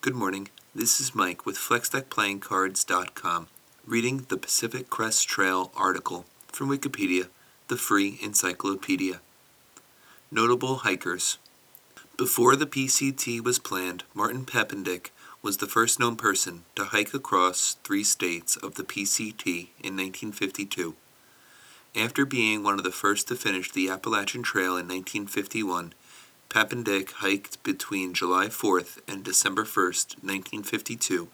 Good morning. This is Mike with FlexDeckPlayingCards.com, reading the Pacific Crest Trail article from Wikipedia, the free encyclopedia. Notable hikers. Before the PCT was planned, Martin Papendick was the first known person to hike across three states of the PCT in 1952. After being one of the first to finish the Appalachian Trail in 1951, Papendick hiked between July 4th and December 1st, 1952,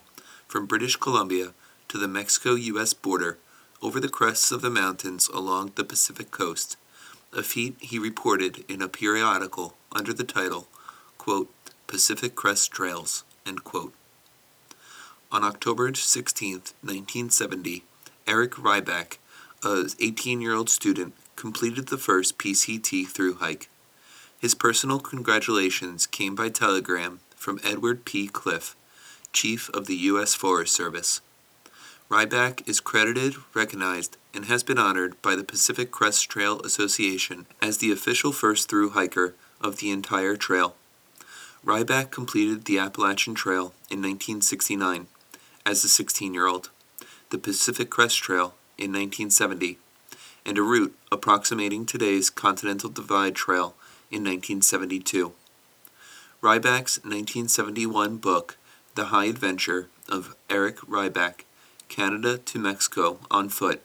from British Columbia to the Mexico US border over the crests of the mountains along the Pacific coast, a feat he reported in a periodical under the title, quote, Pacific Crest Trails. On October 16, 1970, Eric Ryback, a 18-year-old student, completed the first PCT through hike. His personal congratulations came by telegram from Edward P. Cliff, Chief of the U.S. Forest Service. Ryback is credited, recognized, and has been honored by the Pacific Crest Trail Association as the official first through hiker of the entire trail. Ryback completed the Appalachian Trail in 1969 as a 16 year old, the Pacific Crest Trail in 1970, and a route approximating today's Continental Divide Trail in 1972. Ryback's 1971 book, The High Adventure of Eric Ryback, Canada to Mexico on Foot,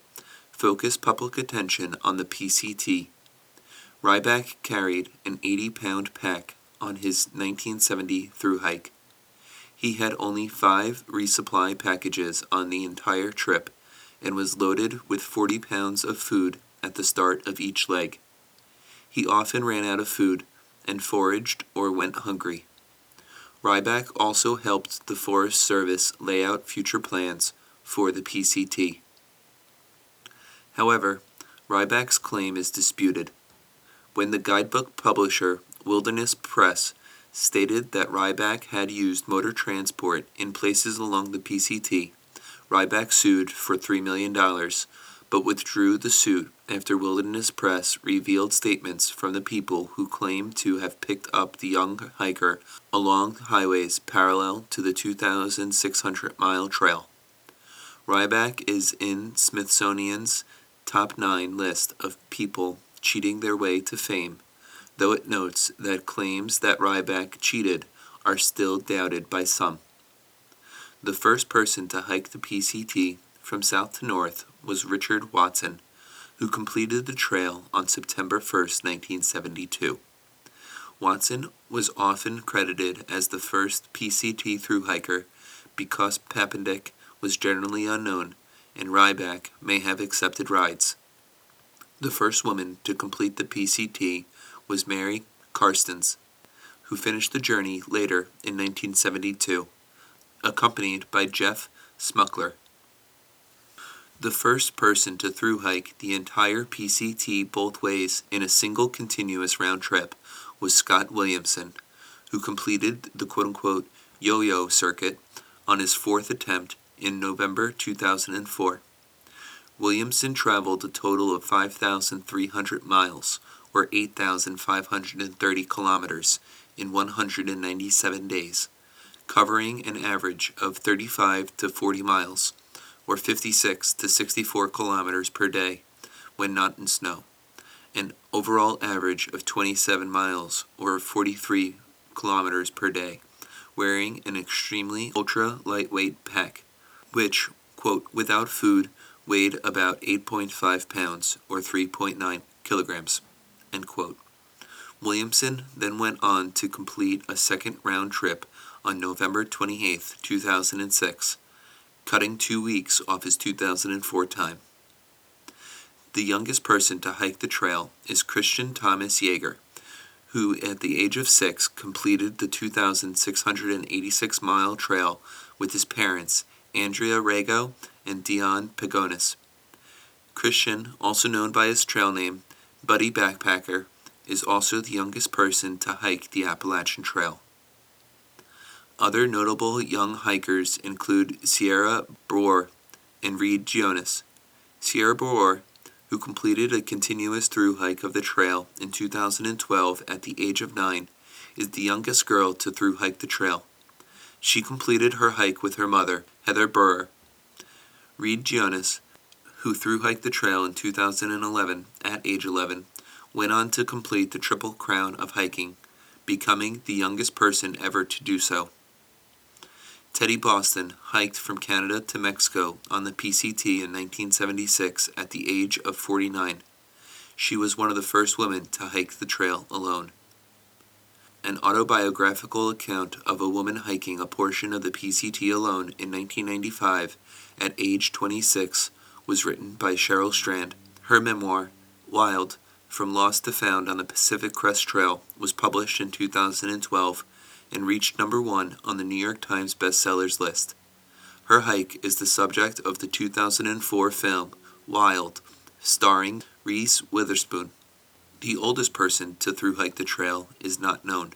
focused public attention on the PCT. Ryback carried an 80 pound pack on his 1970 through hike. He had only five resupply packages on the entire trip and was loaded with 40 pounds of food at the start of each leg. He often ran out of food and foraged or went hungry. Ryback also helped the Forest Service lay out future plans for the PCT. However, Ryback's claim is disputed. When the guidebook publisher Wilderness Press stated that Ryback had used motor transport in places along the PCT, Ryback sued for $3 million, but withdrew the suit after Wilderness Press revealed statements from the people who claimed to have picked up the young hiker along highways parallel to the 2,600 mile trail. Ryback is in Smithsonian's top nine list of people cheating their way to fame, though it notes that claims that Ryback cheated are still doubted by some. The first person to hike the PCT from south to north was Richard Watson, who completed the trail on September 1, 1972. Watson was often credited as the first PCT through hiker because Papendick was generally unknown and Ryback may have accepted rides. The first woman to complete the PCT was Mary Carstens, who finished the journey later in 1972, accompanied by Jeff Smuckler. The first person to through hike the entire PCT both ways in a single continuous round trip was Scott Williamson, who completed the quote unquote yo yo circuit on his fourth attempt in November 2004. Williamson traveled a total of 5,300 miles, or 8,530 kilometers, in 197 days, covering an average of 35 to 40 miles, or 56 to 64 kilometers per day when not in snow, an overall average of 27 miles, or 43 kilometers per day, wearing an extremely ultra lightweight pack, which, quote, without food, weighed about 8.5 pounds or 3.9 kilograms. End quote. Williamson then went on to complete a second round trip on November 28, 2006, cutting two weeks off his 2004 time. The youngest person to hike the trail is Christian Thomas Yeager, who at the age of six completed the 2,686 mile trail with his parents, Andrea Rago and Dion Pagonis. Christian, also known by his trail name, Buddy Backpacker, is also the youngest person to hike the Appalachian Trail. Other notable young hikers include Sierra Broer and Reed Jonas. Sierra Broer, who completed a continuous through hike of the trail in 2012 at the age of nine, is the youngest girl to through hike the trail. She completed her hike with her mother, Heather Burr. Reed Jonas, who through hiked the trail in 2011 at age 11, went on to complete the Triple Crown of hiking, becoming the youngest person ever to do so. Teddy Boston hiked from Canada to Mexico on the PCT in 1976 at the age of 49. She was one of the first women to hike the trail alone. An autobiographical account of a woman hiking a portion of the PCT alone in 1995 at age 26 was written by Cheryl Strayed. Her memoir, Wild, From Lost to Found on the Pacific Crest Trail, was published in 2012 and reached number one on the New York Times bestsellers list. Her hike is the subject of the 2004 film Wild, starring Reese Witherspoon. The oldest person to through hike the trail is not known.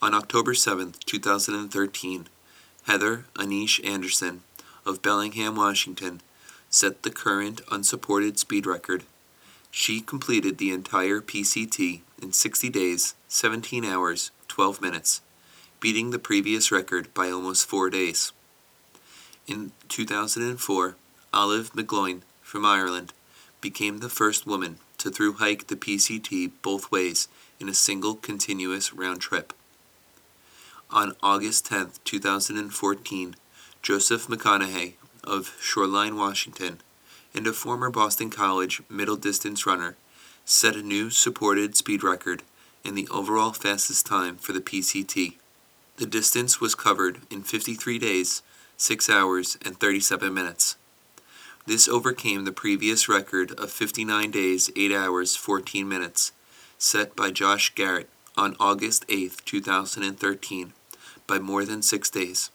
On October 7, 2013, Heather Anish Anderson of Bellingham, Washington, set the current unsupported speed record. She completed the entire PCT in 60 days, 17 hours, 12 minutes, beating the previous record by almost four days. In 2004, Olive McGloin from Ireland became the first woman to through hike the PCT both ways in a single continuous round trip. On August 10, 2014, Joseph McConaughy of Shoreline, Washington, and a former Boston College middle distance runner, set a new supported speed record and the overall fastest time for the PCT. The distance was covered in 53 days, 6 hours, and 37 minutes. This overcame the previous record of 59 days, 8 hours, 14 minutes, set by Josh Garrett on August 8, 2013, by more than six days.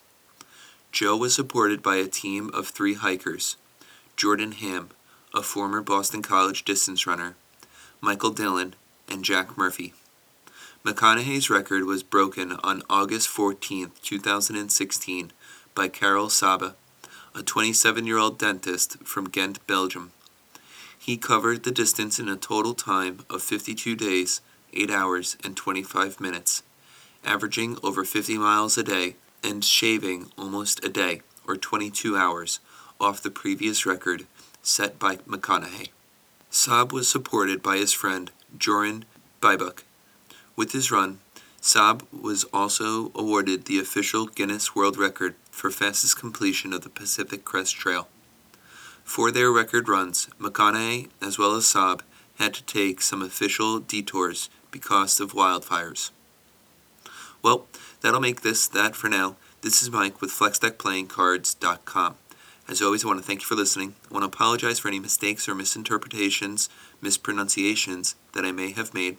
Joe was supported by a team of three hikers Jordan Ham, a former Boston College distance runner, Michael Dillon, and Jack Murphy. McConaughy's record was broken on August 14, 2016, by Karel Sabbe a 27 year old dentist from Ghent, Belgium. He covered the distance in a total time of 52 days, 8 hours, and 25 minutes, averaging over 50 miles a day and shaving almost a day, or 22 hours, off the previous record set by McConaughy. Sabbe was supported by his friend Joren Biebuyck. With his run, Sabbe was also awarded the official Guinness World Record for fastest completion of the Pacific Crest Trail. For their record runs, McConaughy as well as Sabbe had to take some official detours because of wildfires. Well, that'll make this that for now. This is Mike with FlexDeckPlayingCards.com. As always, I want to thank you for listening. I want to apologize for any mistakes or misinterpretations, mispronunciations that I may have made.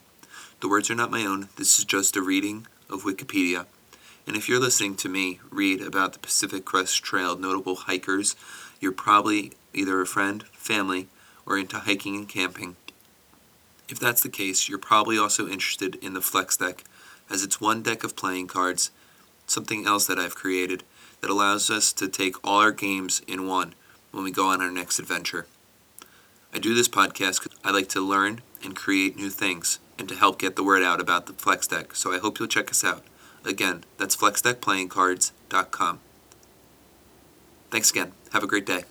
The words are not my own. This is just a reading of Wikipedia. And if you're listening to me read about the Pacific Crest Trail notable hikers, you're probably either a friend, family, or into hiking and camping. If that's the case, you're probably also interested in the Flex Deck, as it's one deck of playing cards, something else that I've created, that allows us to take all our games in one when we go on our next adventure. I do this podcast because I like to learn and create new things and to help get the word out about the Flex Deck, so I hope you'll check us out. Again, that's flexdeckplayingcards.com. Thanks again. Have a great day.